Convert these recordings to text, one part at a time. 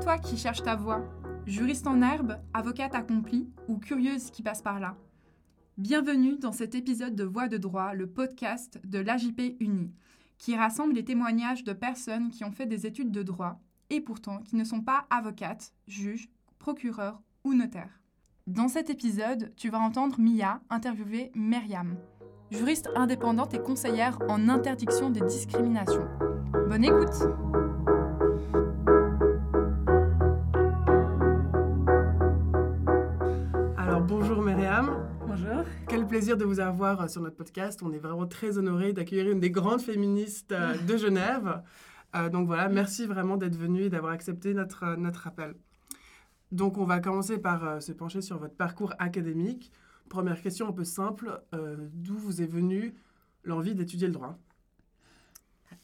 toi qui cherches ta voie, juriste en herbe, avocate accomplie ou curieuse qui passe par là. Bienvenue dans cet épisode de Voix de droit, le podcast de l'AJP Uni, qui rassemble les témoignages de personnes qui ont fait des études de droit et pourtant qui ne sont pas avocates, juges, procureurs ou notaires. Dans cet épisode, tu vas entendre Mia interviewer Myriam, juriste indépendante et conseillère en interdiction des discriminations. Bonne écoute! De vous avoir euh, sur notre podcast. On est vraiment très honorés d'accueillir une des grandes féministes euh, de Genève. Euh, donc voilà, merci vraiment d'être venue et d'avoir accepté notre, notre appel. Donc on va commencer par se pencher sur votre parcours académique. Première question un peu simple, d'où vous est venue l'envie d'étudier le droit?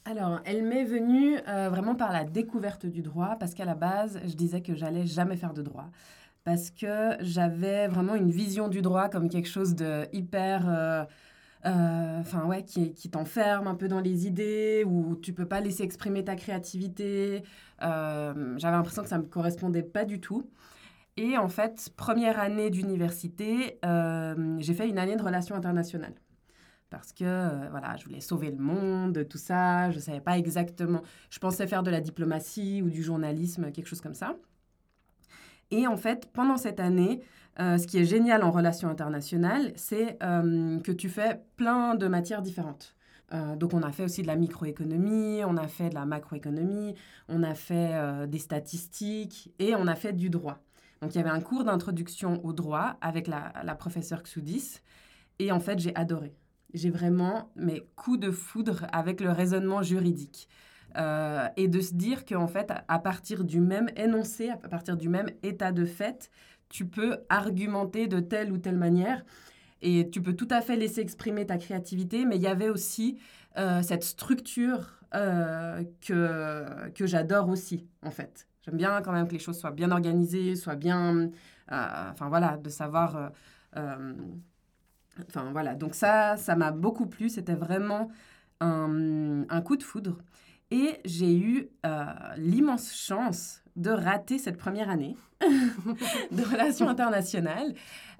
Alors, elle m'est venue vraiment par la découverte du droit, parce qu'à la base, je disais que j'allais jamais faire de droit parce que j'avais vraiment une vision du droit comme quelque chose de hyper... Euh, euh, enfin ouais, qui, qui t'enferme un peu dans les idées, où tu peux pas laisser exprimer ta créativité. Euh, j'avais l'impression que ça me correspondait pas du tout. Et en fait, première année d'université, j'ai fait une année de relations internationales. Parce que, voilà, je voulais sauver le monde, tout ça. Je savais pas exactement. Je pensais faire de la diplomatie ou du journalisme, quelque chose comme ça. Et en fait, pendant cette année, euh, ce qui est génial en relations internationales, c'est euh, que tu fais plein de matières différentes. Euh, donc on a fait aussi de la microéconomie, on a fait de la macroéconomie, on a fait des statistiques et on a fait du droit. Donc il y avait un cours d'introduction au droit avec la, la professeure Xoudis et en fait j'ai adoré. J'ai vraiment mes coups de foudre avec le raisonnement juridique. Euh, et de se dire qu'en fait, à partir du même énoncé, à partir du même état de fait, tu peux argumenter de telle ou telle manière. Et tu peux tout à fait laisser exprimer ta créativité, mais il y avait aussi euh, cette structure euh, que, que j'adore aussi, en fait. J'aime bien quand même que les choses soient bien organisées, soient bien... Enfin voilà, de savoir... Enfin voilà, donc ça, ça m'a beaucoup plu. C'était vraiment un, un, coup de foudre. Et j'ai eu euh, l'immense chance de rater cette première année de relations internationales.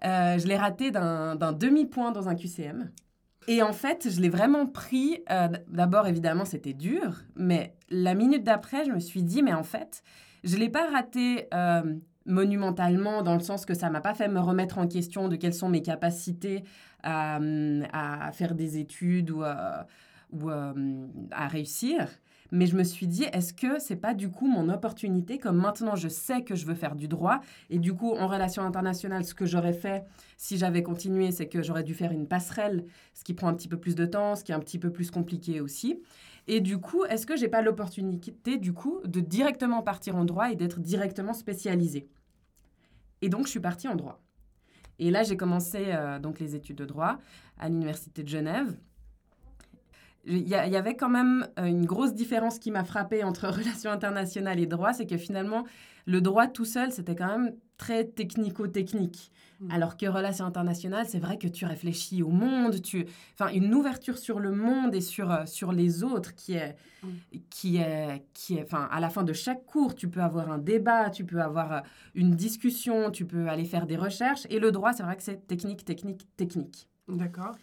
Euh, je l'ai raté d'un demi-point dans un QCM. Et en fait, je l'ai vraiment pris. Euh, d'abord, évidemment, c'était dur, mais la minute d'après, je me suis dit, mais en fait, je ne l'ai pas raté monumentalement dans le sens que ça m'a pas fait me remettre en question de quelles sont mes capacités à, faire des études ou à réussir. Mais je me suis dit, est-ce que c'est pas du coup mon opportunité, comme maintenant je sais que je veux faire du droit, et du coup en relation internationale, ce que j'aurais fait si j'avais continué, c'est que j'aurais dû faire une passerelle, ce qui prend un petit peu plus de temps, ce qui est un petit peu plus compliqué aussi. Et du coup, est-ce que j'ai pas l'opportunité du coup de directement partir en droit et d'être directement spécialisée? Et donc je suis partie en droit. Et là, j'ai commencé euh, donc les études de droit à l'université de Genève il y, avait quand même euh, une grosse différence qui m'a frappée entre relations internationales et droit, c'est que finalement, le droit tout seul, c'était quand même très technico-technique. Mmh. Alors que relations internationales, c'est vrai que tu réfléchis au monde, tu, enfin, une ouverture sur le monde et sur, euh, sur les autres qui est, mmh. qui est, qui est, enfin, à la fin de chaque cours, tu peux avoir un débat, tu peux avoir euh, une discussion, tu peux aller faire des recherches. Et le droit, c'est vrai que c'est technique, technique, technique. D'accord.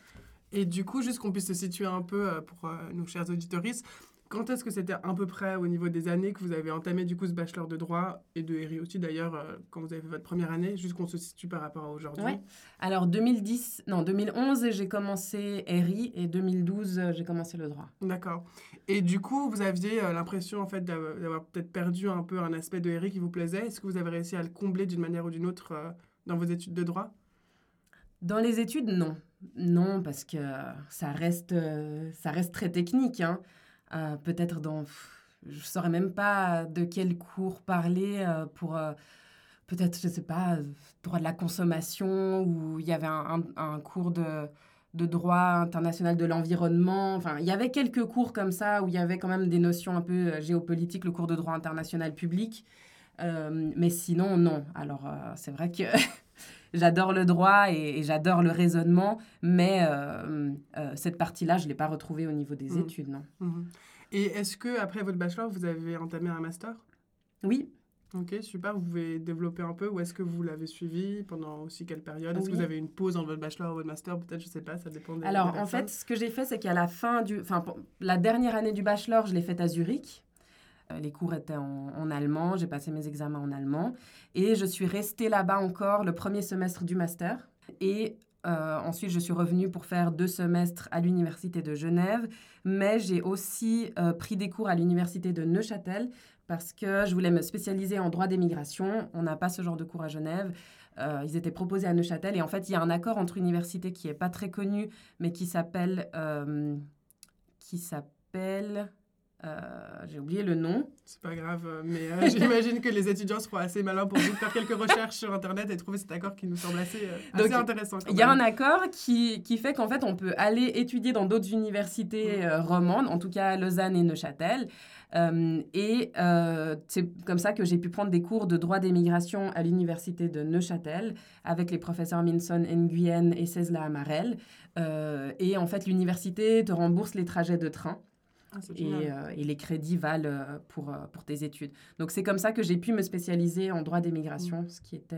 Et du coup, juste qu'on puisse se situer un peu euh, pour euh, nos chers auditoristes, quand est-ce que c'était à peu près au niveau des années que vous avez entamé du coup ce bachelor de droit et de RI aussi d'ailleurs euh, quand vous avez fait votre première année, juste qu'on se situe par rapport à aujourd'hui? Ouais. Alors 2010, non 2011 j'ai commencé RI et 2012 j'ai commencé le droit. D'accord. Et du coup vous aviez l'impression en fait d'avoir peut-être perdu un peu un aspect de RI qui vous plaisait. Est-ce que vous avez réussi à le combler d'une manière ou d'une autre dans vos études de droit? Dans les études non. Non, parce que ça reste, ça reste très technique. Hein. Euh, peut-être dans... Je ne saurais même pas de quel cours parler euh, pour... Euh, peut-être, je ne sais pas, droit de la consommation, où il y avait un, un, cours de, de droit international de l'environnement. Enfin, il y avait quelques cours comme ça, où il y avait quand même des notions un peu géopolitiques, le cours de droit international public. mais sinon, non. Alors, c'est vrai que j'adore le droit et, j'adore le raisonnement, mais euh, euh, cette partie-là, je ne l'ai pas retrouvée au niveau des mmh. études, non. Mmh. Et est-ce que après votre bachelor, vous avez entamé un master? Oui. Ok, super. Vous pouvez développer un peu. Où est-ce que vous l'avez suivi Pendant aussi quelle période? Est-ce que vous avez une pause dans votre bachelor ou votre master? Peut-être, je sais pas, ça dépend des Alors, des en fait, ce que j'ai fait, c'est qu'à la fin du... Enfin, la dernière année du bachelor, je l'ai faite à Zurich. Euh, Les cours étaient en, allemand, j'ai passé mes examens en allemand. Et je suis restée là-bas encore le premier semestre du master. Et euh, ensuite, je suis revenue pour faire deux semestres à l'Université de Genève. Mais j'ai aussi euh, pris des cours à l'Université de Neuchâtel parce que je voulais me spécialiser en droit des migrations. On n'a pas ce genre de cours à Genève. Ils étaient proposés à Neuchâtel. Et en fait, il y a un accord entre universités qui n'est pas très connu, mais qui s'appelle... qui s'appelle... euh, J'ai oublié le nom. C'est pas grave, euh, mais euh, j'imagine que les étudiants seront assez malins pour vite faire quelques recherches sur Internet et trouver cet accord qui nous semble assez, euh, Donc, intéressant. Il y a un accord qui, qui fait qu'en fait, on peut aller étudier dans d'autres universités euh, romandes, en tout cas Lausanne et Neuchâtel. Et c'est comme ça que j'ai pu prendre des cours de droit des migrations à l'université de Neuchâtel avec les professeurs Minson Nguyen et Cesla Amarel. Et en fait, l'université te rembourse les trajets de train. Ah, c'est et, euh, et les crédits valent euh, pour, euh, pour tes études. Donc c'est comme ça que j'ai pu me spécialiser en droit des migrations, ce, qui était,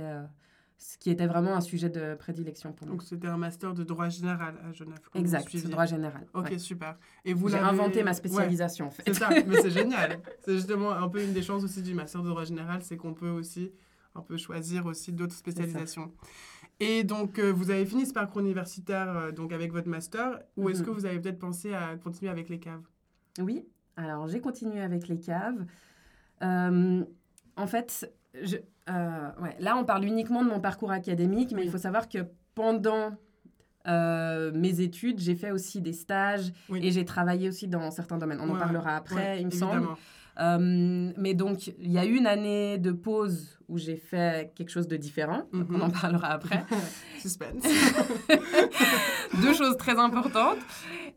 ce qui était vraiment un sujet de prédilection pour moi. Donc, c'était un master de droit général à Genève. Exact, suiviez. droit général. Ok, ouais. super. Et vous J'ai inventé ma Ouais, spécialisation en fait. c'est ça, mais c'est génial. C'est justement un peu une des chances aussi du master de droit général, c'est qu'on peut aussi un peu choisir aussi d'autres spécialisations. Et donc, euh, vous avez fini ce parcours universitaire euh, donc avec votre master, ou est-ce Mhm. que vous avez peut-être pensé à continuer avec les caves? Oui, alors j'ai continué avec les caves. Euh, en fait, je, euh, ouais, là on parle uniquement de mon parcours académique, mais Oui. il faut savoir que pendant euh, mes études, j'ai fait aussi des stages Oui. et j'ai travaillé aussi dans certains domaines. On en parlera après, ouais, il me évidemment. semble. Mais donc, il y a eu une année de pause où j'ai fait quelque chose de différent. Donc, Mhm. On en parlera après. Suspense. Deux choses très importantes.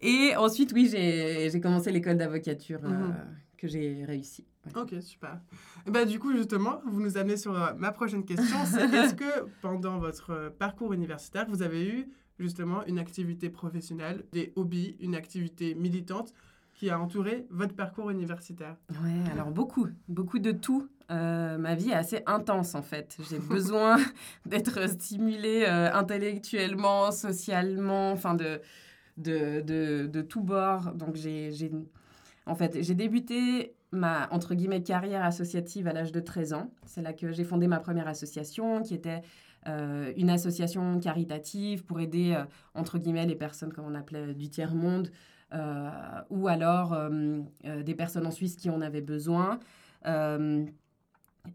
Et ensuite, oui, j'ai commencé l'école d'avocature euh, Mhm. que j'ai réussi. Ouais. Ok, super. Et bah, du coup, justement, vous nous amenez sur euh, ma prochaine question. C'est est-ce que pendant votre euh, parcours universitaire, vous avez eu justement une activité professionnelle, des hobbies, une activité militante qui a entouré votre parcours universitaire Ouais, alors beaucoup, beaucoup de tout. Euh, ma vie est assez intense en fait. J'ai besoin d'être stimulée euh, intellectuellement, socialement, enfin de, de, de, de tous bords. Donc j'ai, j'ai- en fait, j'ai débuté ma entre guillemets carrière associative à l'âge de 13 ans. C'est là que j'ai fondé ma première association qui était euh, une association caritative pour aider entre guillemets les personnes comme on appelait du tiers monde ou alors euh, euh, des personnes en Suisse qui en avaient besoin. Euh,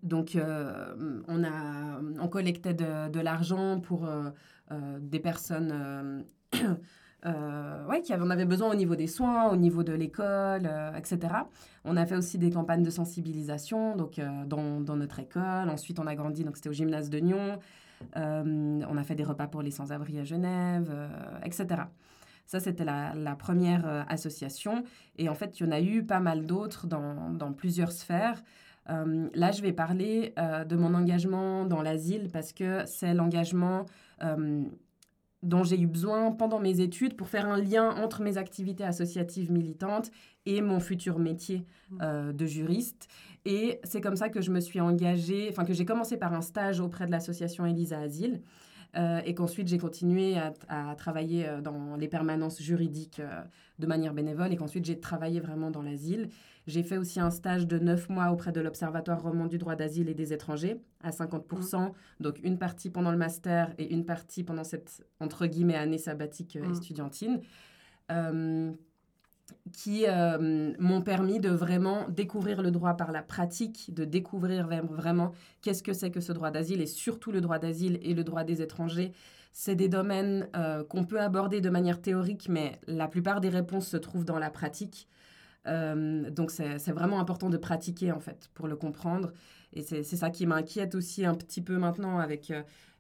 donc, euh, on, a, on collectait de, l'argent pour euh, euh, des personnes euh, euh, ouais, qui en avaient besoin au niveau des soins, au niveau de l'école, euh, etc. On a fait aussi des campagnes de sensibilisation donc, euh, dans, dans notre école. Ensuite, on a grandi, donc c'était au gymnase de Nyon. Euh, on a fait des repas pour les sans-abri à Genève, euh, etc. Ça, c'était la, la première euh, association. Et en fait, il y en a eu pas mal d'autres dans, dans plusieurs sphères. Euh, là, je vais parler euh, de mon engagement dans l'asile parce que c'est l'engagement dont j'ai eu besoin pendant mes études pour faire un lien entre mes activités associatives militantes et mon futur métier euh, de juriste. Et c'est comme ça que je me suis engagée, enfin que j'ai commencé par un stage auprès de l'association Elisa Asile. Euh, et qu'ensuite j'ai continué à, à travailler euh, dans les permanences juridiques euh, de manière bénévole et qu'ensuite j'ai travaillé vraiment dans l'asile. J'ai fait aussi un stage de neuf mois auprès de l'Observatoire roman du droit d'asile et des étrangers à 50%, donc une partie pendant le master et une partie pendant cette, entre guillemets, année sabbatique euh, Mm. estudiantine, euh, qui euh, m'ont permis de vraiment découvrir le droit par la pratique, de découvrir vra- vraiment qu'est-ce que c'est que ce droit d'asile et surtout le droit d'asile et le droit des étrangers. C'est des domaines euh, qu'on peut aborder de manière théorique, mais la plupart des réponses se trouvent dans la pratique. Euh, donc c'est vraiment important de pratiquer en fait pour le comprendre. Et c'est ça qui m'inquiète aussi un petit peu maintenant avec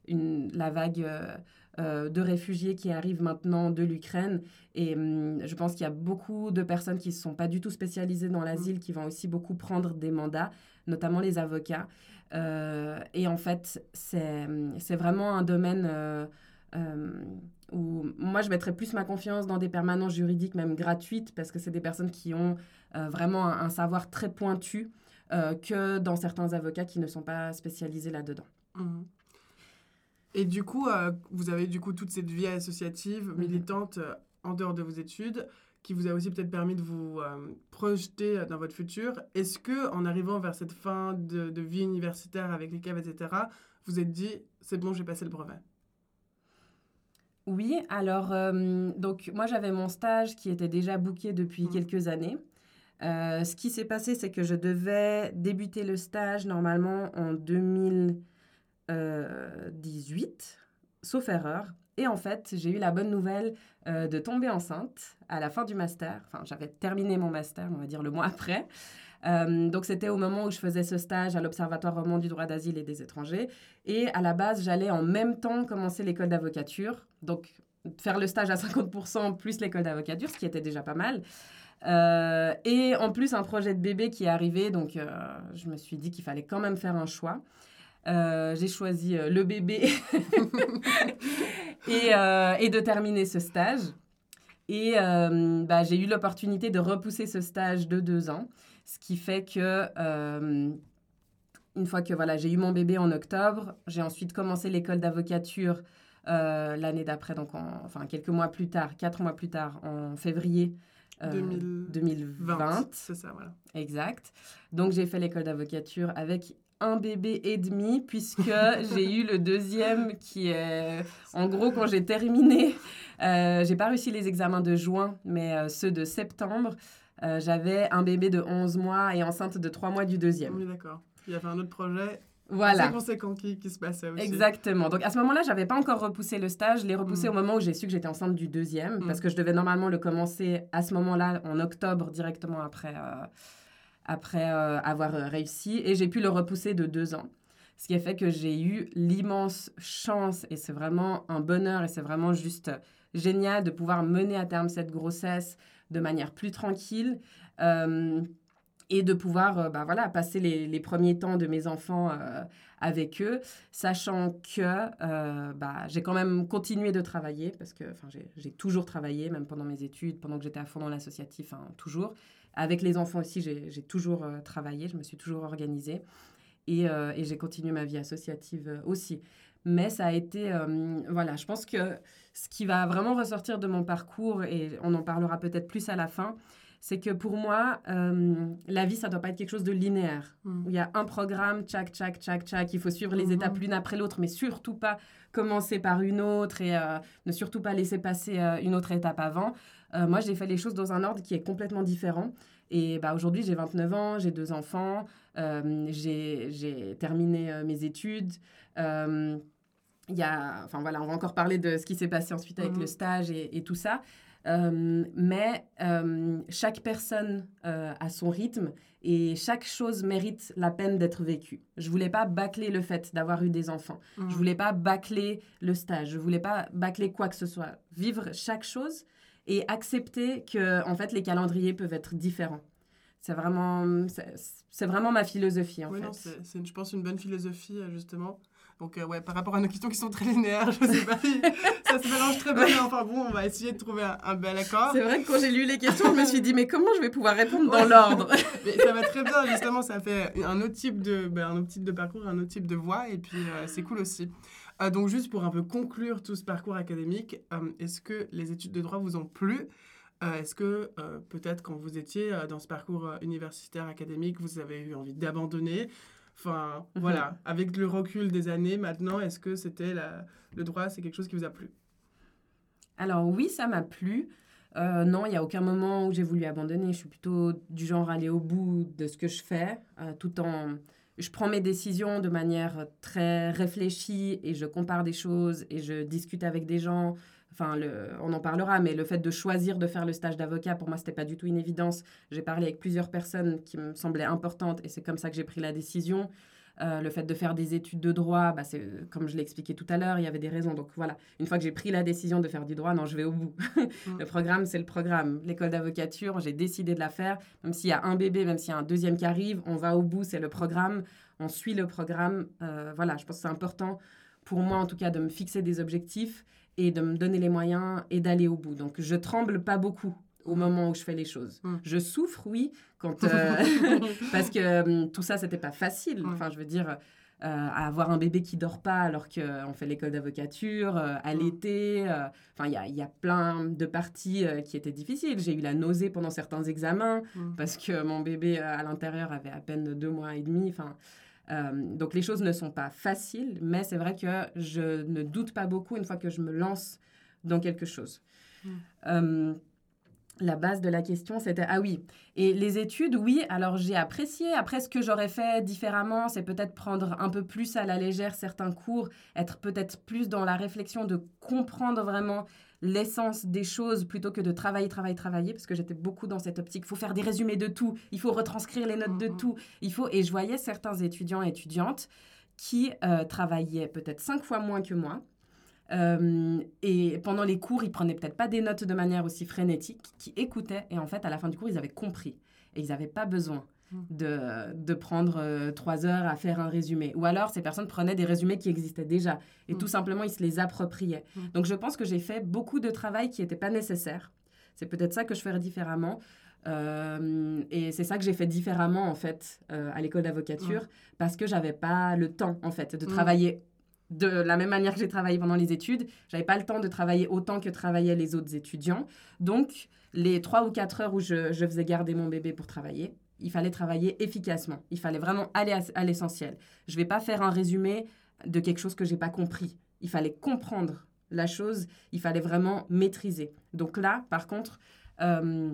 une, la vague euh, euh, de réfugiés qui arrive maintenant de l'Ukraine. Et hum, je pense qu'il y a beaucoup de personnes qui ne sont pas du tout spécialisées dans l'asile, qui vont aussi beaucoup prendre des mandats, notamment les avocats. Euh, et en fait, c'est c'est vraiment un domaine euh, euh, où moi, je mettrais plus ma confiance dans des permanences juridiques, même gratuites, parce que c'est des personnes qui ont euh, vraiment un, un savoir très pointu euh, que dans certains avocats qui ne sont pas spécialisés là-dedans. Mhm. Et du coup, euh, vous avez du coup toute cette vie associative, Mhm. militante euh, en dehors de vos études, qui vous a aussi peut-être permis de vous euh, projeter dans votre futur. Est-ce que en arrivant vers cette fin de, de vie universitaire avec les caves, etc., vous êtes dit, c'est bon, j'ai passé le brevet? Oui, alors, donc moi j'avais mon stage qui était déjà booké depuis Mm. quelques années. Ce qui s'est passé, c'est que je devais débuter le stage normalement en 2018, sauf erreur. Et en fait, j'ai eu la bonne nouvelle euh, de tomber enceinte à la fin du master. Enfin, j'avais terminé mon master, on va dire le mois après. Euh, donc, c'était au moment où je faisais ce stage à l'Observatoire roman du droit d'asile et des étrangers. Et à la base, j'allais en même temps commencer l'école d'avocature. Donc, faire le stage à 50% plus l'école d'avocature, ce qui était déjà pas mal. Euh, et en plus, un projet de bébé qui est arrivé. Donc, euh, je me suis dit qu'il fallait quand même faire un choix. Euh, j'ai choisi euh, le bébé et, euh, et de terminer ce stage. Et bah, j'ai eu l'opportunité de repousser ce stage de deux ans, ce qui fait que une fois que voilà, j'ai eu mon bébé en octobre, j'ai ensuite commencé l'école d'avocature euh, l'année d'après, donc en- enfin quelques mois plus tard, quatre mois plus tard, en février euh, 2020. 2020. C'est ça, voilà. Exact. Donc j'ai fait l'école d'avocature avec un bébé et demi, puisque j'ai eu le deuxième qui est... En gros, quand j'ai terminé, euh, j'ai pas réussi les examens de juin, mais euh, ceux de septembre, euh, j'avais un bébé de 11 mois et enceinte de 3 mois du deuxième. Oui, d'accord. Il y avait un autre projet Voilà. conséquent qui, qui se passait aussi. Exactement. Donc à ce moment-là, j'avais pas encore repoussé le stage. Je l'ai repoussé Mm. au moment où j'ai su que j'étais enceinte du deuxième, Mm. parce que je devais normalement le commencer à ce moment-là, en octobre, directement après, euh, après euh, avoir euh, réussi. Et j'ai pu le repousser de deux ans. Ce qui a fait que j'ai eu l'immense chance, et c'est vraiment un bonheur, et c'est vraiment juste génial de pouvoir mener à terme cette grossesse de manière plus tranquille. euh, et de pouvoir euh, bah, voilà, passer les, premiers temps de mes enfants euh, avec eux, sachant que euh, bah, j'ai quand même continué de travailler, parce que j'ai toujours travaillé, même pendant mes études, pendant que j'étais à fond dans l'associatif, hein, toujours. Avec les enfants aussi, j'ai toujours euh, travaillé, je me suis toujours organisée. Et, euh, et j'ai continué ma vie associative euh, aussi. Mais ça a été, euh, voilà, je pense que ce qui va vraiment ressortir de mon parcours, et on en parlera peut-être plus à la fin, c'est que pour moi, euh, la vie, ça doit pas être quelque chose de linéaire. Mm. Où il y a un programme, tchac, tchac, tchac, tchac, il faut suivre les Mhm. étapes l'une après l'autre, mais surtout pas commencer par une autre et euh, ne surtout pas laisser passer une autre étape avant. Euh, moi, j'ai fait les choses dans un ordre qui est complètement différent. Et bah, aujourd'hui, j'ai 29 ans, j'ai deux enfants, euh, j'ai terminé euh, mes études. Euh, il y a, enfin voilà, on va encore parler de ce qui s'est passé ensuite avec Mhm. le stage et, et tout ça. Euh, mais euh, chaque personne euh, a son rythme et chaque chose mérite la peine d'être vécue. Je voulais pas bâcler le fait d'avoir eu des enfants. Mm. Je voulais pas bâcler le stage. Je voulais pas bâcler quoi que ce soit. Vivre chaque chose et accepter que en fait les calendriers peuvent être différents. C'est vraiment, c'est vraiment ma philosophie en Oui, fait. non, c'est, je pense, une bonne philosophie, euh, justement. Donc, euh, ouais, par rapport à nos questions qui sont très linéaires, je sais pas si ça se mélange très bien. mais Enfin bon, on va essayer de trouver un, un bel accord. C'est vrai que quand j'ai lu les questions, je me suis dit mais comment je vais pouvoir répondre dans Ouais. l'ordre? Mais ça va très bien, justement, ça fait un autre type de, ben, un autre type de parcours, un autre type de voie, et puis euh, c'est cool aussi. Euh, donc, juste pour un peu conclure tout ce parcours académique, euh, est-ce que les études de droit vous ont plu? Euh, Est-ce que euh, peut-être quand vous étiez dans ce parcours universitaire académique, vous avez eu envie d'abandonner? Enfin, Mhm. voilà, avec le recul des années maintenant, est-ce que c'était la- le droit, c'est quelque chose qui vous a plu? Alors oui, ça m'a plu. Euh, non, il n'y a aucun moment où j'ai voulu abandonner. Je suis plutôt du genre à aller au bout de ce que je fais, euh, tout en... Je prends mes décisions de manière très réfléchie et je compare des choses et je discute avec des gens. Enfin, le, on en parlera, mais le fait de choisir de faire le stage d'avocat, pour moi, c'était pas du tout une évidence. J'ai parlé avec plusieurs personnes qui me semblaient importantes et c'est comme ça que j'ai pris la décision. Euh, le fait de faire des études de droit, bah, c'est comme je l'ai expliqué tout à l'heure, il y avait des raisons. Donc voilà, une fois que j'ai pris la décision de faire du droit, non, je vais au bout. le programme, c'est le programme. L'école d'avocature, j'ai décidé de la faire. Même s'il y a un bébé, même s'il y a un deuxième qui arrive, on va au bout, c'est le programme. On suit le programme. Euh, voilà, je pense que c'est important pour moi, en tout cas, de me fixer des objectifs et de me donner les moyens et d'aller au bout. Donc je tremble pas beaucoup au moment où je fais les choses. Mm. Je souffre, oui, quand, euh, parce que hum, tout ça, c'était pas facile. Mm. Enfin, je veux dire, euh, à avoir un bébé qui dort pas alors qu'on fait l'école d'avocature, euh, à Mm. l'été. euh, Enfin, il y a, il y a plein de parties euh, qui étaient difficiles. J'ai eu la nausée pendant certains examens Mm. parce que mon bébé euh, à l'intérieur avait à peine deux mois et demi. Enfin, euh, donc les choses ne sont pas faciles, mais c'est vrai que je ne doute pas beaucoup une fois que je me lance dans quelque chose. Mm. La base de la question, c'était ah oui. Et les études, oui. Alors j'ai apprécié. Après, ce que j'aurais fait différemment, c'est peut-être prendre un peu plus à la légère certains cours, être peut-être plus dans la réflexion de comprendre vraiment l'essence des choses plutôt que de travailler, travailler, travailler, parce que j'étais beaucoup dans cette optique. Il faut faire des résumés de tout. Il faut retranscrire les notes de Mhm. tout. Il faut. Et je voyais certains étudiants et étudiantes qui euh, travaillaient peut-être cinq fois moins que moi. Euh, et pendant les cours, ils prenaient peut-être pas des notes de manière aussi frénétique, qui écoutaient et en fait, à la fin du cours, ils avaient compris et ils n'avaient pas besoin Mm. de, de prendre euh, trois heures à faire un résumé. Ou alors, ces personnes prenaient des résumés qui existaient déjà et Mm. tout simplement, ils se les appropriaient. Mm. Donc, je pense que j'ai fait beaucoup de travail qui n'était pas nécessaire. C'est peut-être ça que je ferais différemment. Euh, et c'est ça que j'ai fait différemment, en fait, euh, à l'école d'avocature, parce que j'avais pas le temps, en fait, de travailler de la même manière que j'ai travaillé pendant les études. J'avais pas le temps de travailler autant que travaillaient les autres étudiants. Donc, les trois ou quatre heures où je, je faisais garder mon bébé pour travailler, il fallait travailler efficacement. Il fallait vraiment aller à, l'essentiel. Je vais pas faire un résumé de quelque chose que j'ai pas compris. Il fallait comprendre la chose. Il fallait vraiment maîtriser. Donc là, par contre, euh,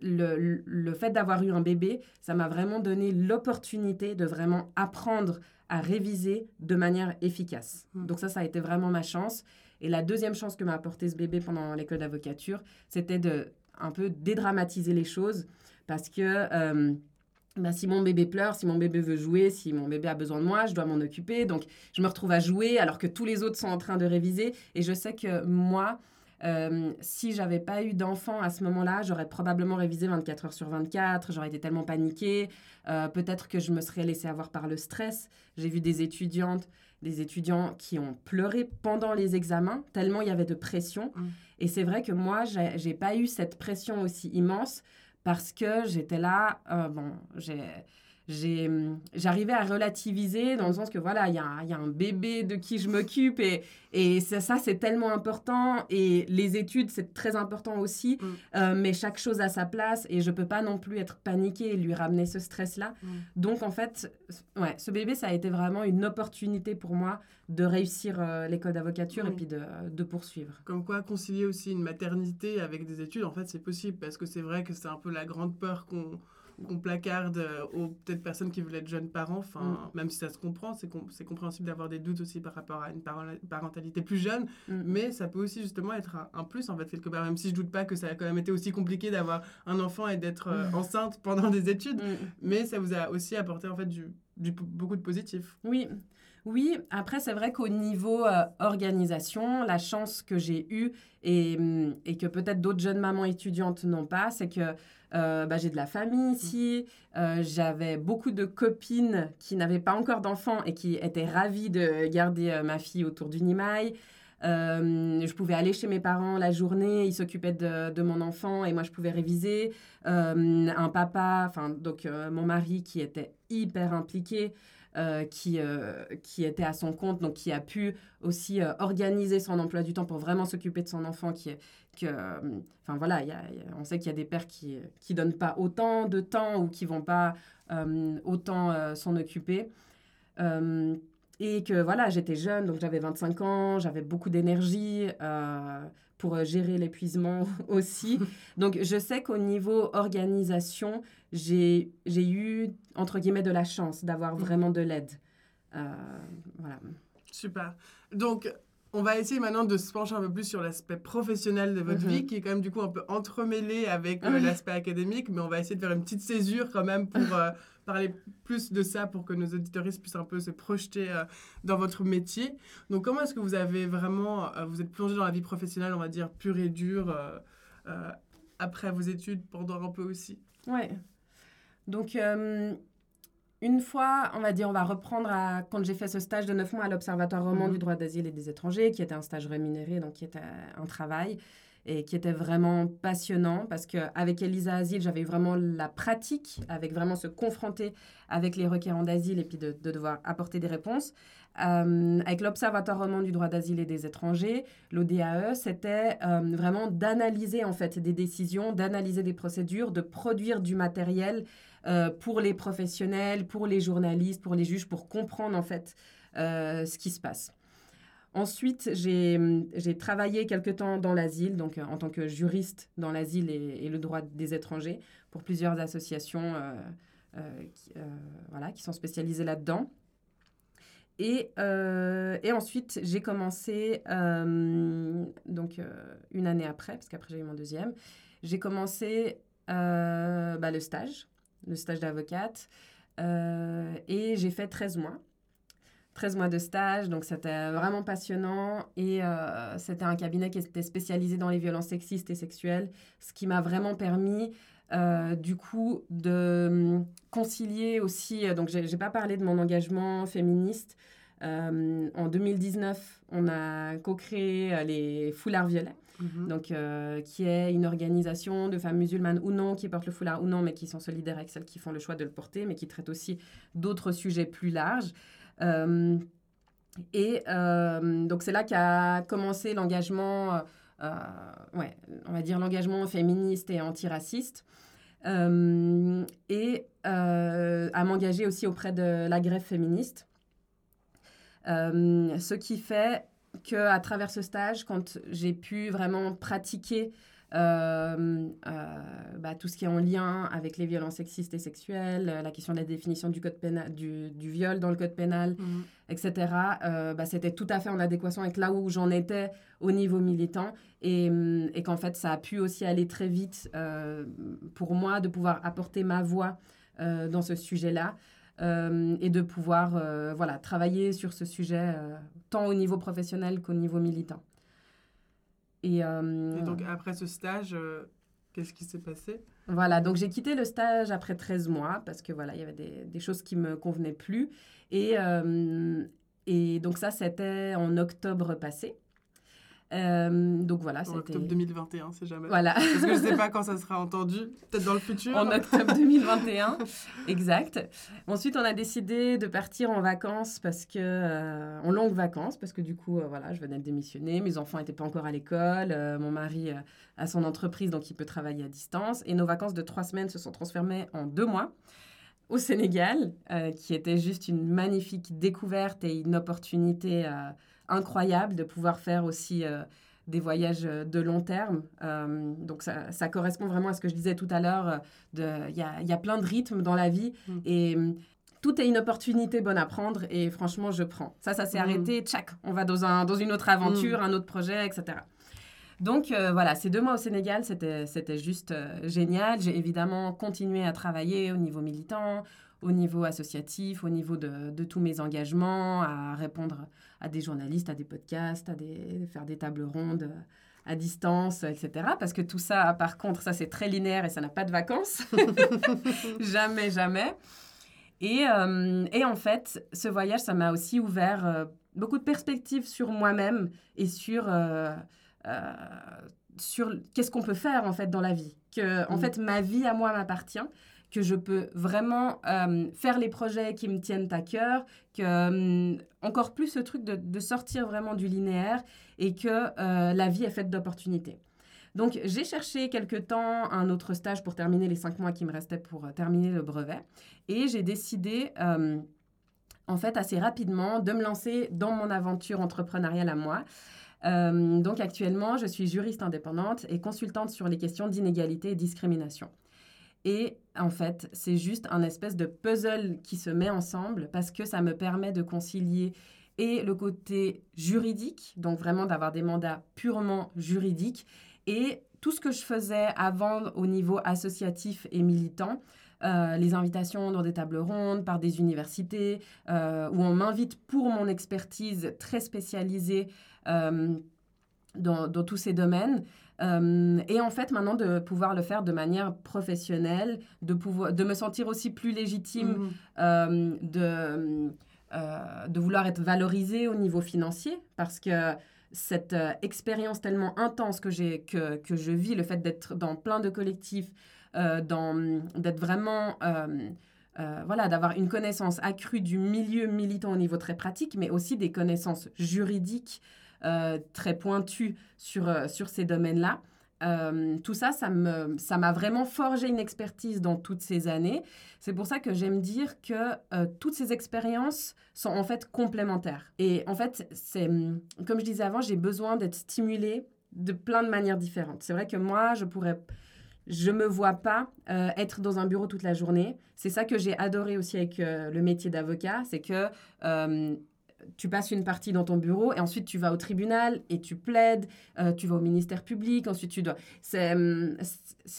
le- le fait d'avoir eu un bébé, ça m'a vraiment donné l'opportunité de vraiment apprendre à réviser de manière efficace. Mm. Donc ça, ça a été vraiment ma chance. Et la deuxième chance que m'a apporté ce bébé pendant l'école d'avocature, c'était de un peu dédramatiser les choses parce que euh, bah, si mon bébé pleure, si mon bébé veut jouer, si mon bébé a besoin de moi, je dois m'en occuper. Donc je me retrouve à jouer alors que tous les autres sont en train de réviser. Et je sais que moi, euh, si j'avais pas eu d'enfant à ce moment-là, j'aurais probablement révisé 24 heures sur 24, j'aurais été tellement paniquée. Euh, Peut-être que je me serais laissée avoir par le stress. J'ai vu des étudiantes, des étudiants qui ont pleuré pendant les examens, tellement il y avait de pression. Mm. Et c'est vrai que moi, j'ai pas eu cette pression aussi immense parce que j'étais là, euh, bon, j'ai j'arrivais à relativiser dans le sens que voilà, il y, a y a un bébé de qui je m'occupe et, et c'est- ça, c'est tellement important. Et les études, c'est très important aussi. Mm. Euh, mais chaque chose a sa place et je peux pas non plus être paniquée et lui ramener ce stress-là. Mm. Donc, en fait, ouais, ce bébé, ça a été vraiment une opportunité pour moi de réussir euh, l'école d'avocature et puis de, de poursuivre. Comme quoi, concilier aussi une maternité avec des études, en fait, c'est possible parce que c'est vrai que c'est un peu la grande peur qu'on qu'on placarde euh, aux peut-être personnes qui veulent être jeunes parents. Enfin, même si ça se comprend, c'est com- c'est compréhensible d'avoir des doutes aussi par rapport à une paren- parentalité plus jeune. Mm. Mais ça peut aussi justement être un, un plus, en fait, quelque part. Même si je doute pas que ça a quand même été aussi compliqué d'avoir un enfant et d'être euh, Mm. enceinte pendant des études. Mm. Mais ça vous a aussi apporté, en fait, du, du beaucoup de positif. Oui, oui. Après, c'est vrai qu'au niveau euh, organisation, la chance que j'ai eue et, hum, et que peut-être d'autres jeunes mamans étudiantes n'ont pas, c'est que euh, bah, j'ai de la famille ici. euh, J'avais beaucoup de copines qui n'avaient pas encore d'enfants et qui étaient ravies de garder ma fille autour du Nimaï. Euh, je pouvais aller chez mes parents la journée, ils s'occupaient de, mon enfant et moi je pouvais réviser. Euh, un papa, enfin donc euh, mon mari qui était hyper impliqué, qui, qui était à son compte, donc qui a pu aussi organiser son emploi du temps pour vraiment s'occuper de son enfant. Qui, que, enfin voilà, il y y a- on sait qu'il y a des pères qui qui donnent pas autant de temps ou qui vont pas autant s'en occuper. Et que voilà, j'étais jeune, donc j'avais 25 ans, j'avais beaucoup d'énergie euh, pour euh, gérer l'épuisement aussi. Donc je sais qu'au niveau organisation, j'ai eu, entre guillemets, de la chance d'avoir vraiment de l'aide. Euh, voilà. Super. Donc, on va essayer maintenant de se pencher un peu plus sur l'aspect professionnel de votre Mhm. vie, qui est quand même du coup un peu entremêlé avec euh, l'aspect académique, mais on va essayer de faire une petite césure quand même pour parler plus de ça, pour que nos auditoristes puissent un peu se projeter euh, dans votre métier. Donc, comment est-ce que vous avez vraiment, euh, vous êtes plongé dans la vie professionnelle, on va dire, pure et dure, euh, après vos études, pendant un peu aussi? Ouais. Donc, une fois, on va dire, on va reprendre à quand j'ai fait ce stage de 9 mois à l'Observatoire roman Mhm. du droit d'asile et des étrangers, qui était un stage rémunéré, donc qui était un travail. Et qui était vraiment passionnant parce qu'avec Elisa Asile, j'avais vraiment la pratique, avec vraiment se confronter avec les requérants d'asile et puis de, devoir apporter des réponses. Euh, avec l'Observatoire roman du droit d'asile et des étrangers, l'ODAE, c'était euh, vraiment d'analyser en fait des décisions, d'analyser des procédures, de produire du matériel euh, pour les professionnels, pour les journalistes, pour les juges, pour comprendre en fait ce qui se passe. Ensuite, j'ai travaillé quelque temps dans l'asile, donc en tant que juriste dans l'asile et, le droit des étrangers, pour plusieurs associations qui, voilà, qui sont spécialisées là-dedans. Et, euh, et ensuite, j'ai commencé, euh, donc euh, une année après, parce qu'après j'ai eu mon deuxième, j'ai commencé bah, le stage, le stage d'avocate, et j'ai fait 13 mois. 13 mois de stage, donc c'était vraiment passionnant et c'était un cabinet qui était spécialisé dans les violences sexistes et sexuelles, ce qui m'a vraiment permis du coup de concilier aussi, donc j'ai pas parlé de mon engagement féministe, euh, en 2019, on a co-créé euh, les Foulards Violets, mhm. donc, euh, qui est une organisation de femmes musulmanes ou non qui portent le foulard ou non, mais qui sont solidaires avec celles qui font le choix de le porter, mais qui traitent aussi d'autres sujets plus larges. Et donc, c'est là qu'a commencé l'engagement, ouais, on va dire l'engagement féministe et antiraciste. et à m'engager aussi auprès de la grève féministe. Euh, ce qui fait qu'à travers ce stage, quand j'ai pu vraiment pratiquer euh, euh, bah, tout ce qui est en lien avec les violences sexistes et sexuelles, la question de la définition du, code pénal, du, viol dans le code pénal, mhm. etc., bah, c'était tout à fait en adéquation avec là où j'en étais au niveau militant et, et qu'en fait, ça a pu aussi aller très vite pour moi de pouvoir apporter ma voix dans ce sujet-là. Euh, et de pouvoir euh, voilà, travailler sur ce sujet euh, tant au niveau professionnel qu'au niveau militant. Et, et, donc après ce stage, qu'est-ce qui s'est passé? Voilà, donc j'ai quitté le stage après 13 mois parce que voilà, il y avait des, des choses qui me convenaient plus. Et, et donc ça, c'était en octobre passé. Euh, donc voilà, c'était... Octobre 2021, c'est jamais. Voilà. Parce que je ne sais pas quand ça sera entendu, peut-être dans le futur. En octobre 2021, exact. Ensuite, on a décidé de partir en vacances, parce que, euh, en longues vacances, parce que du coup, euh, voilà, je venais de démissionner, mes enfants n'étaient pas encore à l'école, mon mari a son entreprise, donc il peut travailler à distance. Et nos vacances de trois semaines se sont transformées en deux mois au Sénégal, qui était juste une magnifique découverte et une opportunité incroyable de pouvoir faire aussi euh, des voyages euh, de long terme. Euh, donc ça, ça, correspond vraiment à ce que je disais tout à l'heure. Il y a, y a, plein de rythmes dans la vie mm. et mm, tout est une opportunité bonne à prendre et franchement, je prends. Ça, ça s'est mm. arrêté, tchac, on va dans, un, dans une autre aventure, un autre projet, etc. Donc voilà, ces deux mois au Sénégal, c'était juste génial. J'ai évidemment continué à travailler au niveau militant, au niveau associatif, au niveau de, de, tous mes engagements, à répondre à des journalistes, à des podcasts, à des, faire des tables rondes euh, à distance, etc. Parce que tout ça, par contre, ça c'est très linéaire et ça n'a pas de vacances. jamais, jamais. Et, euh, et, en fait, ce voyage, ça m'a aussi ouvert euh, beaucoup de perspectives sur moi-même et sur, sur qu'est-ce qu'on peut faire en fait dans la vie. Que en mm. fait, ma vie à moi m'appartient que je peux vraiment euh, faire les projets qui me tiennent à cœur, que euh, encore plus ce truc de, sortir vraiment du linéaire et que euh, la vie est faite d'opportunités. Donc j'ai cherché quelque temps un autre stage pour terminer les cinq mois qui me restaient pour terminer le brevet et j'ai décidé en fait assez rapidement de me lancer dans mon aventure entrepreneuriale à moi. donc actuellement, je suis juriste indépendante et consultante sur les questions d'inégalité et discrimination. Et en fait, c'est juste un espèce de puzzle qui se met ensemble parce que ça me permet de concilier et le côté juridique, donc vraiment d'avoir des mandats purement juridiques, et tout ce que je faisais avant au niveau associatif et militant, euh, les invitations dans des tables rondes par des universités, euh, où on m'invite pour mon expertise très spécialisée euh, dans, dans, tous ces domaines. Euh, et en fait, maintenant, de pouvoir le faire de manière professionnelle, de, pouvoir, de me sentir aussi plus légitime, mhm. euh, de, euh, de vouloir être valorisée au niveau financier, parce que cette expérience tellement intense que, j'ai, que, que je vis, le fait d'être dans plein de collectifs, dans, d'être vraiment... euh, voilà, d'avoir une connaissance accrue du milieu militant au niveau très pratique, mais aussi des connaissances juridiques très pointues sur, euh, sur ces domaines-là. Euh, tout ça, ça, me, ça m'a vraiment forgé une expertise dans toutes ces années. C'est pour ça que j'aime dire que euh, toutes ces expériences sont en fait complémentaires. Et en fait, c'est, comme je disais avant, j'ai besoin d'être stimulée de plein de manières différentes. C'est vrai que moi, je pourrais je me vois pas euh, être dans un bureau toute la journée. C'est ça que j'ai adoré aussi avec euh, le métier d'avocat, c'est que euh, tu passes une partie dans ton bureau et ensuite tu vas au tribunal et tu plaides, euh, tu vas au ministère public, ensuite tu dois... C'est hum,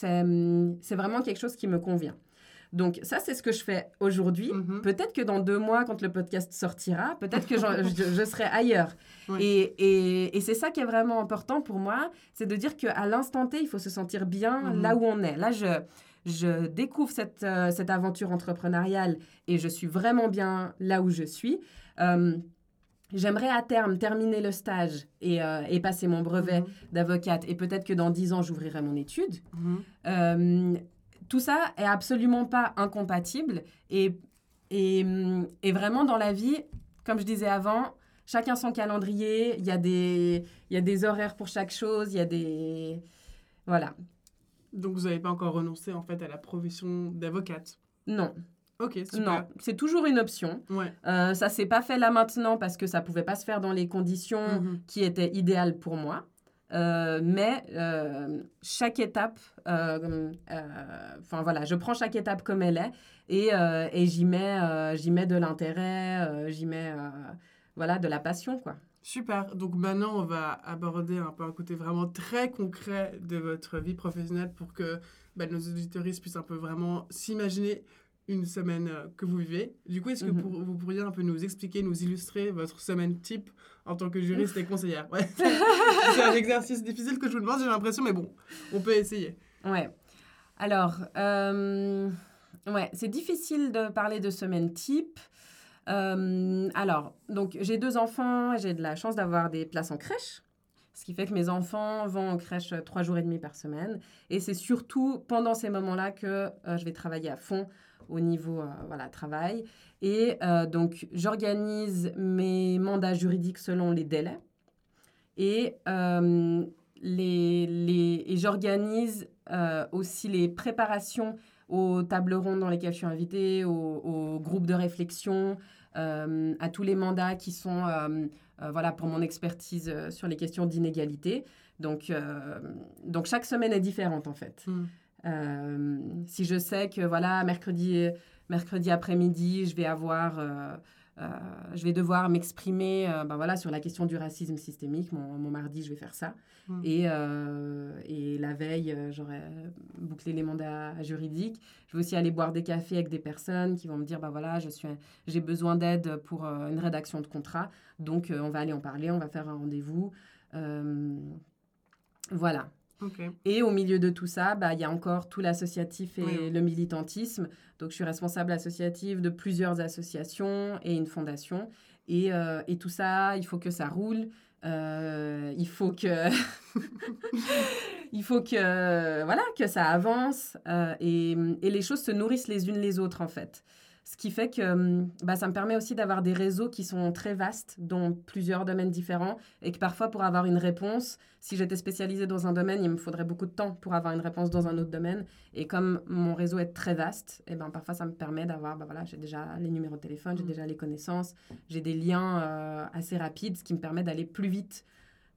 hum, c'est vraiment quelque chose qui me convient. Donc ça, c'est ce que je fais aujourd'hui. Mhm. Peut-être que dans deux mois, quand le podcast sortira, peut-être que je, je serai ailleurs. Et, et, et c'est ça qui est vraiment important pour moi, c'est de dire qu'à l'instant T, il faut se sentir bien Mhm. là où on est. Là, je, je découvre cette, euh, cette aventure entrepreneuriale et je suis vraiment bien là où je suis. Euh, J'aimerais à terme terminer le stage et, euh, et passer mon brevet Mhm. d'avocate et peut-être que dans dix ans, j'ouvrirai mon étude. Mhm. Euh, tout ça est absolument pas incompatible et, et, et vraiment dans la vie, comme je disais avant, chacun son calendrier, il y, a des- il y a des horaires pour chaque chose, il y a des... Voilà. Donc, vous n'avez pas encore renoncé, en fait, à la profession d'avocate? Non, Ok, super. non, c'est toujours une option. Ouais. Euh, ça s'est pas fait là maintenant parce que ça pouvait pas se faire dans les conditions Mhm. qui étaient idéales pour moi. Euh, mais euh, chaque étape, euh, enfin voilà, je prends chaque étape comme elle est et, et j'y mets, j'y mets de l'intérêt, j'y mets voilà, de la passion quoi. Super. Donc maintenant, on va aborder un peu un côté vraiment très concret de votre vie professionnelle pour que bah, nos auditoristes puissent un peu vraiment s'imaginer une semaine euh, que vous vivez. Du coup, est-ce que Mhm. pour- vous pourriez un peu nous expliquer, nous illustrer votre semaine type en tant que juriste et conseillère? Ouais. C'est un exercice difficile que je vous demande, j'ai l'impression, mais bon, on peut essayer. Ouais. Alors, euh, ouais, c'est difficile de parler de semaine type. Euh, alors, donc j'ai deux enfants, j'ai de la chance d'avoir des places en crèche, ce qui fait que mes enfants vont en crèche trois jours et demi par semaine. Et c'est surtout pendant ces moments-là que euh, je vais travailler à fond au niveau euh, voilà, travail. Et euh, donc, j'organise mes mandats juridiques selon les délais. Et, euh, les, les, et j'organise euh, aussi les préparations aux tables rondes dans lesquelles je suis invitée, aux, aux groupes de réflexion, à tous les mandats qui sont voilà, pour mon expertise sur les questions d'inégalité. Donc, donc chaque semaine est différente en fait. Mm. Euh, si je sais que voilà mercredi, mercredi après-midi, je vais avoir, euh, euh, je vais devoir m'exprimer, euh, ben voilà, sur la question du racisme systémique. Mon, mon mardi, je vais faire ça. Mm. Et, et la veille, j'aurai bouclé les mandats juridiques. Je vais aussi aller boire des cafés avec des personnes qui vont me dire, bah voilà, je suis, j'ai besoin d'aide pour une rédaction de contrat. Donc, on va aller en parler, on va faire un rendez-vous. Voilà. Et au milieu de tout ça, bah, il y a encore tout l'associatif et Oui. le militantisme. Donc, je suis responsable associative de plusieurs associations et une fondation. Et, euh, et tout ça, il faut que ça roule. Euh, il faut que il faut que voilà que ça avance euh, et, et les choses se nourrissent les unes les autres en fait ce qui fait que hum, bah, ça me permet aussi d'avoir des réseaux qui sont très vastes dans plusieurs domaines différents et que parfois pour avoir une réponse si j'étais spécialisée dans un domaine il me faudrait beaucoup de temps pour avoir une réponse dans un autre domaine et comme mon réseau est très vaste et ben parfois ça me permet d'avoir bah, voilà j'ai déjà les numéros de téléphone j'ai Mm. déjà les connaissances j'ai des liens euh, assez rapides ce qui me permet d'aller plus vite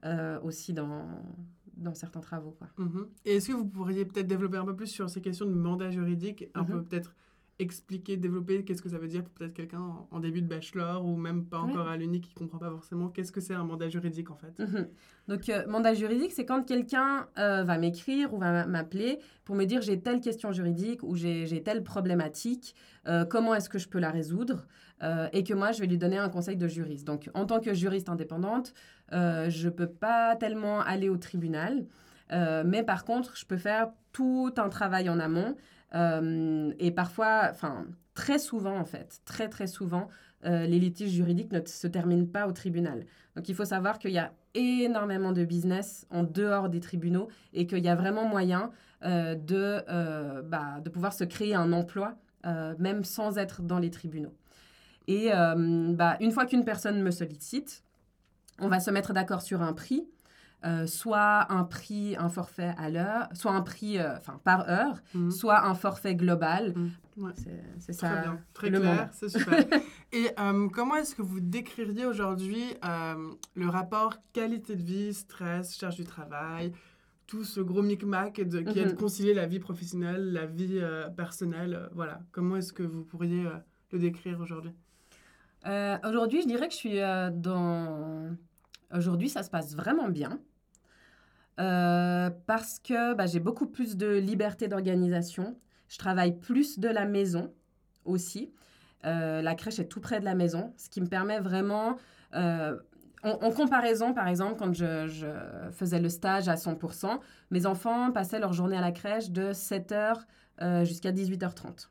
euh, aussi dans, dans certains travaux. Quoi. Mhm. Et est-ce que vous pourriez peut-être développer un peu plus sur ces questions de mandat juridique, un Mhm. peu peut-être expliquer, développer qu'est-ce que ça veut dire pour peut-être quelqu'un en, en début de bachelor ou même pas Ouais. encore à l'uni qui comprend pas forcément qu'est-ce que c'est un mandat juridique en fait. Mhm. Donc, euh, mandat juridique, c'est quand quelqu'un euh, va m'écrire ou va m'appeler pour me dire j'ai telle question juridique ou j'ai j'ai telle problématique, euh, comment est-ce que je peux la résoudre et que moi, je vais lui donner un conseil de juriste. Donc, en tant que juriste indépendante, je ne peux pas tellement aller au tribunal, mais par contre, je peux faire tout un travail en amont euh, et parfois, enfin, très souvent en fait, très très souvent, les litiges juridiques ne se terminent pas au tribunal. Donc il faut savoir qu'il y a énormément de business en dehors des tribunaux et qu'il y a vraiment moyen de, bah, de pouvoir se créer un emploi, même sans être dans les tribunaux. Et bah, une fois qu'une personne me sollicite, on va se mettre d'accord sur un prix. Euh, soit un prix, un forfait à l'heure, soit un prix euh, par heure, mhm. soit un forfait global. Mhm. C'est ça. Très bien, très clair, c'est super. Et euh, comment est-ce que vous décririez aujourd'hui le rapport qualité de vie, stress, charge du travail, tout ce gros micmac qui est de mhm. concilier la vie professionnelle, la vie personnelle Voilà, comment est-ce que vous pourriez le décrire aujourd'hui? Aujourd'hui, je dirais que je suis dans Aujourd'hui, ça se passe vraiment bien. Euh, parce que bah, j'ai beaucoup plus de liberté d'organisation. Je travaille plus de la maison aussi. Euh, la crèche est tout près de la maison, ce qui me permet vraiment... Euh, en, comparaison, par exemple, quand je, je, faisais le stage à 100%, mes enfants passaient leur journée à la crèche de 7h jusqu'à 18h30.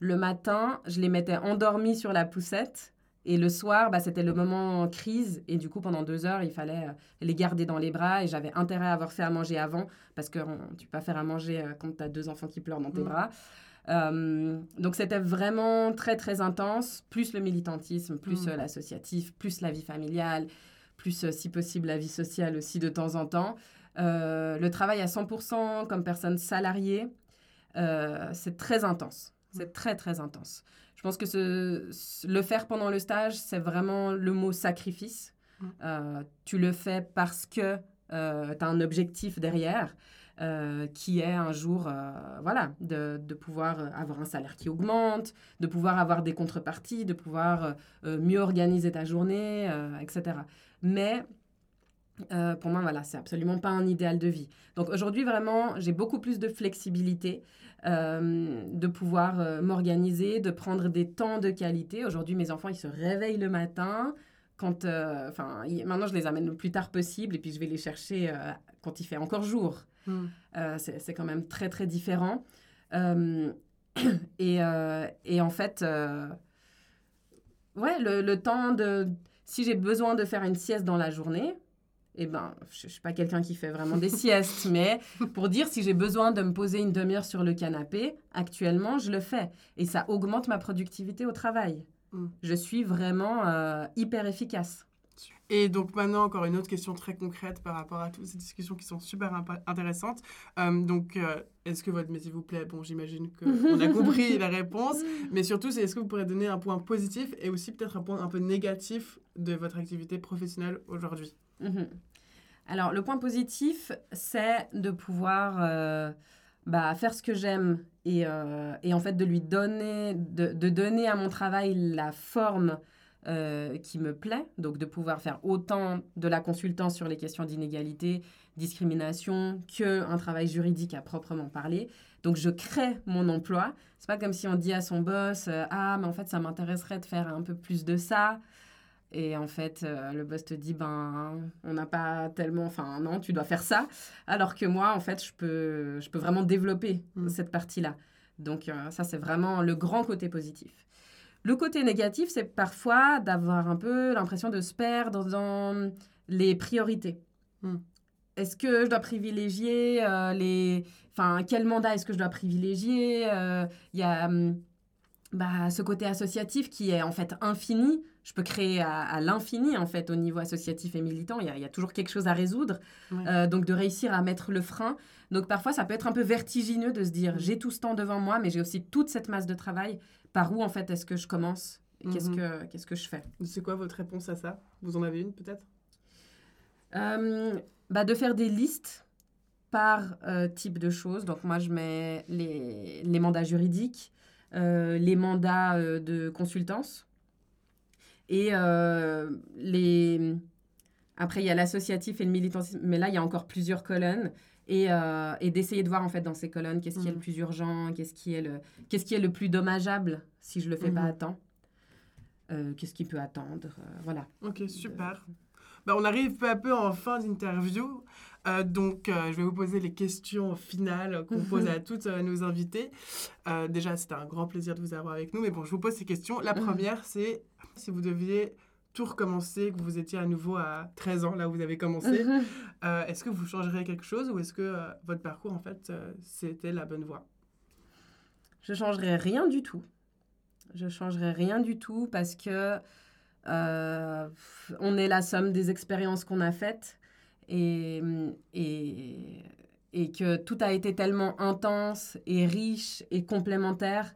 Le matin, je les mettais endormis sur la poussette et le soir, bah, c'était le moment crise. Et du coup, pendant deux heures, il fallait euh, les garder dans les bras. Et j'avais intérêt à avoir fait à manger avant. Parce que tu peux pas faire à manger euh, quand tu as deux enfants qui pleurent dans tes mm. bras. Euh, donc, c'était vraiment très, très intense. Plus le militantisme, plus mm. l'associatif, plus la vie familiale, plus, si possible, la vie sociale aussi de temps en temps. le travail à 100% comme personne salariée, c'est très intense. C'est très, très intense. Je pense que ce, le faire pendant le stage, c'est vraiment le mot sacrifice. Mm. Euh, tu le fais parce que euh, tu as un objectif derrière. Euh, qui est un jour, voilà, de, de, pouvoir avoir un salaire qui augmente, de pouvoir avoir des contreparties, de pouvoir mieux organiser ta journée, etc. Mais pour moi, voilà, c'est absolument pas un idéal de vie. Donc aujourd'hui, vraiment, j'ai beaucoup plus de flexibilité. Euh, de pouvoir euh, m'organiser, de prendre des temps de qualité. Aujourd'hui, mes enfants, ils se réveillent le matin. Quand, euh, enfin, maintenant, je les amène le plus tard possible et puis je vais les chercher quand il fait encore jour. Hmm. c'est quand même très, très différent. Et, et, en fait, ouais, le, le temps de... Si j'ai besoin de faire une sieste dans la journée, eh ben, je ne suis pas quelqu'un qui fait vraiment des siestes, mais pour dire si j'ai besoin de me poser une demi-heure sur le canapé, actuellement, je le fais. Et ça augmente ma productivité au travail. Mm. Je suis vraiment euh, hyper efficace. Et donc maintenant, encore une autre question très concrète par rapport à toutes ces discussions qui sont super intéressantes. Euh, donc, euh, est-ce que votre métier vous plaît? Bon, j'imagine qu'on a compris la réponse, mais surtout, c'est est-ce que vous pourrez donner un point positif et aussi peut-être un point un peu négatif de votre activité professionnelle aujourd'hui? Mhm. Alors, le point positif, c'est de pouvoir euh, bah, faire ce que j'aime et, euh, et, en fait de lui donner, de, de, donner à mon travail la forme euh, qui me plaît. Donc, de pouvoir faire autant de la consultance sur les questions d'inégalité, discrimination, qu'un travail juridique à proprement parler. Donc, je crée mon emploi. C'est pas comme si on dit à son boss Ah, mais en fait, ça m'intéresserait de faire un peu plus de ça. Et en fait, euh, le boss te dit, ben, on n'a pas tellement, enfin, non, tu dois faire ça. Alors que moi, en fait, je peux, je peux vraiment développer mm. cette partie-là. Donc, euh, ça, c'est vraiment le grand côté positif. Le côté négatif, c'est parfois d'avoir un peu l'impression de se perdre dans les priorités. Mm. Est-ce que je dois privilégier euh, les... Enfin, quel mandat est-ce que je dois privilégier Il y a hum, bah, ce côté associatif qui est en fait infini je peux créer à, l'infini, en fait, au niveau associatif et militant. Il y a, toujours quelque chose à résoudre. Euh, donc, de réussir à mettre le frein. Donc, parfois, ça peut être un peu vertigineux de se dire, j'ai tout ce temps devant moi, mais j'ai aussi toute cette masse de travail. Par où, en fait, est-ce que je commence? Qu'est-ce mhm. que Qu'est-ce que je fais? C'est quoi votre réponse à ça? Vous en avez une, peut-être? Euh, bah, De faire des listes par euh, type de choses. Donc, moi, je mets les, les mandats juridiques, les mandats de consultance et euh, les... après, il y a l'associatif et le militantisme, mais là, il y a encore plusieurs colonnes. Et, euh, et d'essayer de voir, en fait, dans ces colonnes, qu'est-ce qui est le mm. plus urgent, qu'est-ce qui, est le... qu'est-ce qui est le plus dommageable si je le fais pas mm-hmm. à temps. Euh, qu'est-ce qui peut attendre, voilà. Ok, super. Bah, on arrive peu à peu en fin d'interview. Euh, donc, euh, je vais vous poser les questions finales qu'on pose à toutes euh, nos invités. Déjà, c'était un grand plaisir de vous avoir avec nous, mais bon, je vous pose ces questions. La première, c'est si vous deviez tout recommencer, que vous étiez à nouveau à 13 ans, là où vous avez commencé, est-ce que vous changeriez quelque chose ou est-ce que votre parcours, en fait, c'était la bonne voie? Je changerai rien du tout. Je changerai rien du tout parce que on est la somme des expériences qu'on a faites et, et, et que tout a été tellement intense et riche et complémentaire.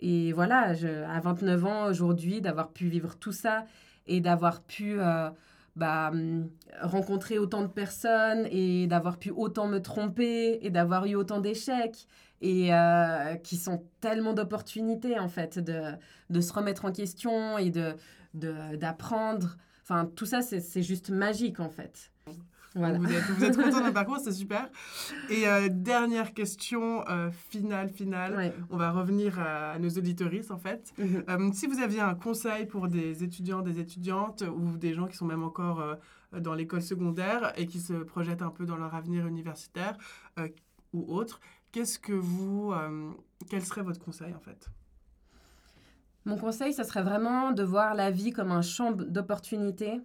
Et voilà, à 29 ans aujourd'hui, d'avoir pu vivre tout ça et d'avoir pu euh, bah, hum, rencontrer autant de personnes et d'avoir pu autant me tromper et d'avoir eu autant d'échecs et euh, qui sont tellement d'opportunités en fait de, de se remettre en question et de d'apprendre. Enfin, tout ça, c'est juste magique en fait. Voilà. Vous êtes, vous êtes content de votre parcours, c'est super. Et euh, dernière question euh, finale, finale. Ouais. On va revenir à, à nos auditoristes, en fait. Mhm. Euh, si vous aviez un conseil pour des étudiants, des étudiantes ou des gens qui sont même encore dans l'école secondaire et qui se projettent un peu dans leur avenir universitaire ou autre, qu'est-ce que vous, quel serait votre conseil en fait? Mon conseil, ça serait vraiment de voir la vie comme un champ d'opportunités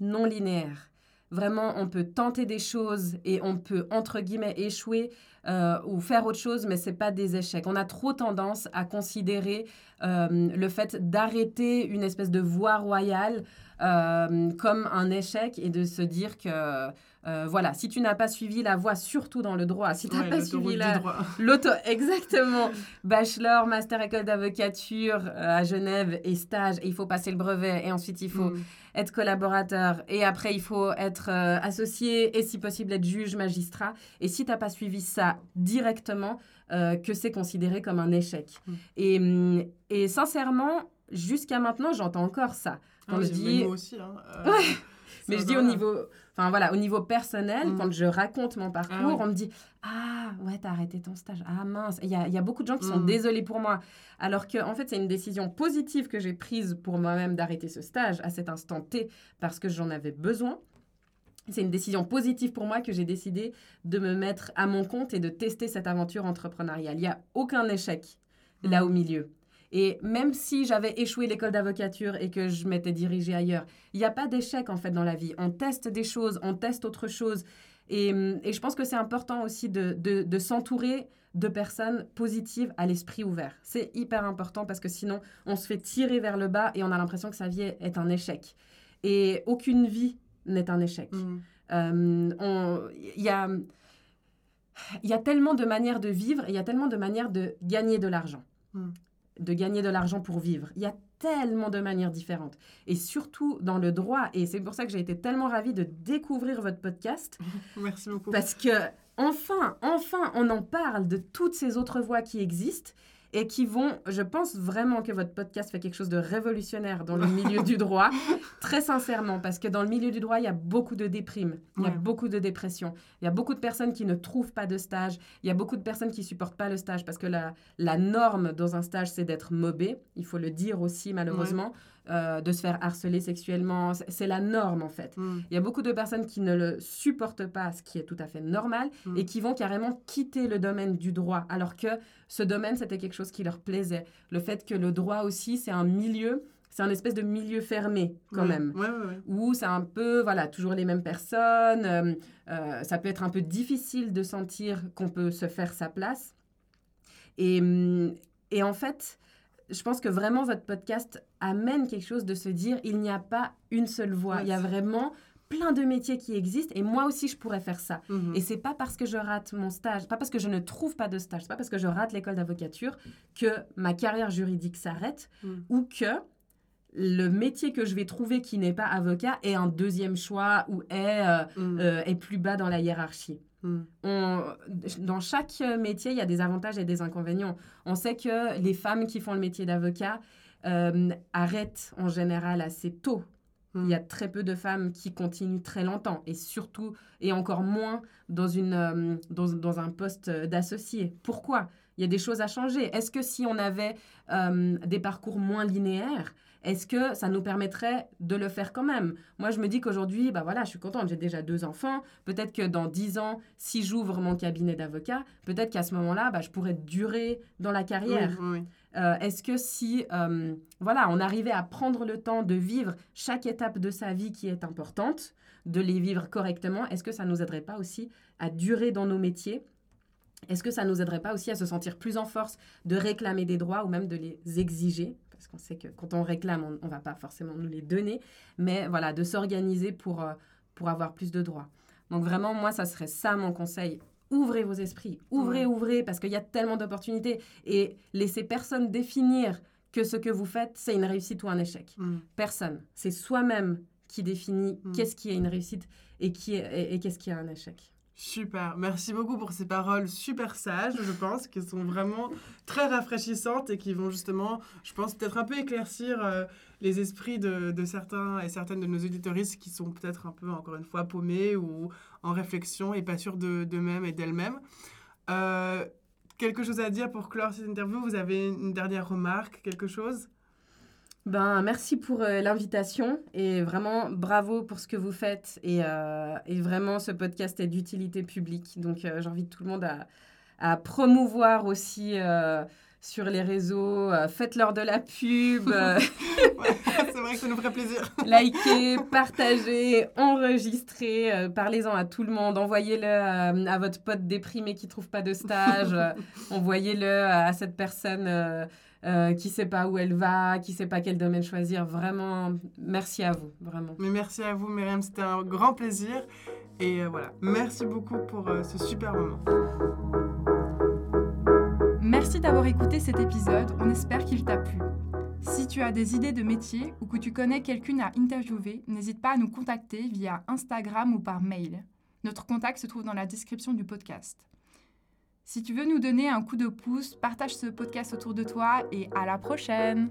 non linéaire. Vraiment, on peut tenter des choses et on peut, entre guillemets, échouer euh, ou faire autre chose, mais ce n'est pas des échecs. On a trop tendance à considérer euh, le fait d'arrêter une espèce de voie royale euh, comme un échec et de se dire que, euh, voilà, si tu n'as pas suivi la voie, surtout dans le droit, si tu n'as Ouais, pas suivi la. L'auto, exactement. Bachelor, master école d'avocature euh, à Genève et stage. Et il faut passer le brevet et ensuite il faut Mm. être collaborateur et après il faut être euh, associé et si possible être juge, magistrat. Et si tu n'as pas suivi ça directement, que c'est considéré comme un échec. Mm. Et, hum, et sincèrement, jusqu'à maintenant, j'entends encore ça. Quand Ah, je dis, moi aussi. hein, mais je dis au niveau, enfin voilà, au niveau personnel, Mm. quand je raconte mon parcours, oui. on me dit ah ouais t'as arrêté ton stage, ah mince. Il y a, il y a beaucoup de gens qui sont Mm. désolés pour moi, alors que en fait c'est une décision positive que j'ai prise pour moi-même d'arrêter ce stage à cet instant T parce que j'en avais besoin. C'est une décision positive pour moi que j'ai décidé de me mettre à mon compte et de tester cette aventure entrepreneuriale. Il n'y a aucun échec là Mm. au milieu. Et même si j'avais échoué l'école d'avocature et que je m'étais dirigée ailleurs, il n'y a pas d'échec en fait dans la vie. On teste des choses, on teste autre chose. Et, et je pense que c'est important aussi de, de, de s'entourer de personnes positives à l'esprit ouvert. C'est hyper important parce que sinon, on se fait tirer vers le bas et on a l'impression que sa vie est un échec. Et aucune vie n'est un échec. Mm. Euh, Il y, a, il y a tellement de manières de vivre et il y a tellement de manières de gagner de l'argent. Mm. De gagner de l'argent pour vivre. Il y a tellement de manières différentes. Et surtout dans le droit. Et c'est pour ça que j'ai été tellement ravie de découvrir votre podcast. Merci beaucoup. Parce que, enfin, enfin, on en parle de toutes ces autres voies qui existent et qui vont, je pense vraiment que votre podcast fait quelque chose de révolutionnaire dans le milieu du droit, très sincèrement, parce que dans le milieu du droit, il y a beaucoup de déprimes, il y a Ouais. beaucoup de dépression, il y a beaucoup de personnes qui ne trouvent pas de stage, il y a beaucoup de personnes qui supportent pas le stage, parce que la, la norme dans un stage, c'est d'être mobé, il faut le dire aussi malheureusement, euh, de se faire harceler sexuellement, c'est la norme en fait. Mm. Il y a beaucoup de personnes qui ne le supportent pas, ce qui est tout à fait normal, Mm. et qui vont carrément quitter le domaine du droit, alors que ce domaine, c'était quelque chose qui leur plaisait. Le fait que le droit aussi, c'est un milieu, c'est un espèce de milieu fermé quand Ouais. même, Ouais, ouais, ouais. où c'est un peu, voilà, toujours les mêmes personnes, euh, euh, ça peut être un peu difficile de sentir qu'on peut se faire sa place. Et, hum, et en fait, je pense que vraiment votre podcast amène quelque chose de se dire il n'y a pas une seule voie. Il y a vraiment plein de métiers qui existent et moi aussi je pourrais faire ça. Mhm. Et c'est pas parce que je rate mon stage, pas parce que je ne trouve pas de stage, c'est pas parce que je rate l'école d'avocature que ma carrière juridique s'arrête Mm. ou que le métier que je vais trouver qui n'est pas avocat est un deuxième choix ou est, euh, Mm. euh, est plus bas dans la hiérarchie. Mm. On- dans chaque métier, il y a des avantages et des inconvénients. On sait que les femmes qui font le métier d'avocat euh, arrêtent en général assez tôt. Il y a très peu de femmes qui continuent très longtemps et surtout, et encore moins dans, une, euh, dans, dans un poste d'associé. Pourquoi? Il y a des choses à changer. Est-ce que si on avait euh, des parcours moins linéaires, est-ce que ça nous permettrait de le faire quand même? Moi, je me dis qu'aujourd'hui, bah voilà, je suis contente, j'ai déjà deux enfants. Peut-être que dans dix ans, si j'ouvre mon cabinet d'avocat, peut-être qu'à ce moment-là, bah, je pourrais durer dans la carrière. Oui, oui. Euh, Est-ce que si, euh, voilà, on arrivait à prendre le temps de vivre chaque étape de sa vie qui est importante, de les vivre correctement, est-ce que ça nous aiderait pas aussi à durer dans nos métiers? Est-ce que ça nous aiderait pas aussi à se sentir plus en force de réclamer des droits ou même de les exiger? Parce qu'on sait que quand on réclame, on ne va pas forcément nous les donner, mais voilà, de s'organiser pour, euh, pour avoir plus de droits. Donc vraiment, moi, ça serait ça mon conseil. Ouvrez vos esprits, ouvrez, Ouais. ouvrez, parce qu'il y a tellement d'opportunités. Et laissez personne définir que ce que vous faites, c'est une réussite ou un échec. Mm. Personne. C'est soi-même qui définit Mm. qu'est-ce qui est une réussite et, qui est, et, et qu'est-ce qui est un échec. Super, merci beaucoup pour ces paroles super sages, je pense, qui sont vraiment très rafraîchissantes et qui vont justement, je pense, peut-être un peu éclaircir euh, les esprits de, certains et certaines de nos auditoristes qui sont peut-être un peu, encore une fois, paumés ou en réflexion et pas sûrs de- d'eux-mêmes et d'elles-mêmes. Euh, quelque chose à dire pour clore cette interview? Vous avez une dernière remarque, quelque chose? Ben, merci pour euh, l'invitation et vraiment bravo pour ce que vous faites. Et, euh, et vraiment, ce podcast est d'utilité publique. Donc, euh, j'invite tout le monde à, à promouvoir aussi sur les réseaux. Faites-leur de la pub, Ouais, C'est vrai que ça nous ferait plaisir. likez, partagez, enregistrez. Parlez-en à tout le monde. Envoyez-le à votre pote déprimé qui trouve pas de stage. Envoyez-le à cette personne. Euh, qui sait pas où elle va, qui sait pas quel domaine choisir. Vraiment, merci à vous, vraiment. Mais merci à vous, Myriam, c'était un grand plaisir. Et euh, voilà, merci beaucoup pour euh, ce super moment. Merci d'avoir écouté cet épisode, on espère qu'il t'a plu. Si tu as des idées de métier ou que tu connais quelqu'une à interviewer, n'hésite pas à nous contacter via Instagram ou par mail. Notre contact se trouve dans la description du podcast. Si tu veux nous donner un coup de pouce, partage ce podcast autour de toi et à la prochaine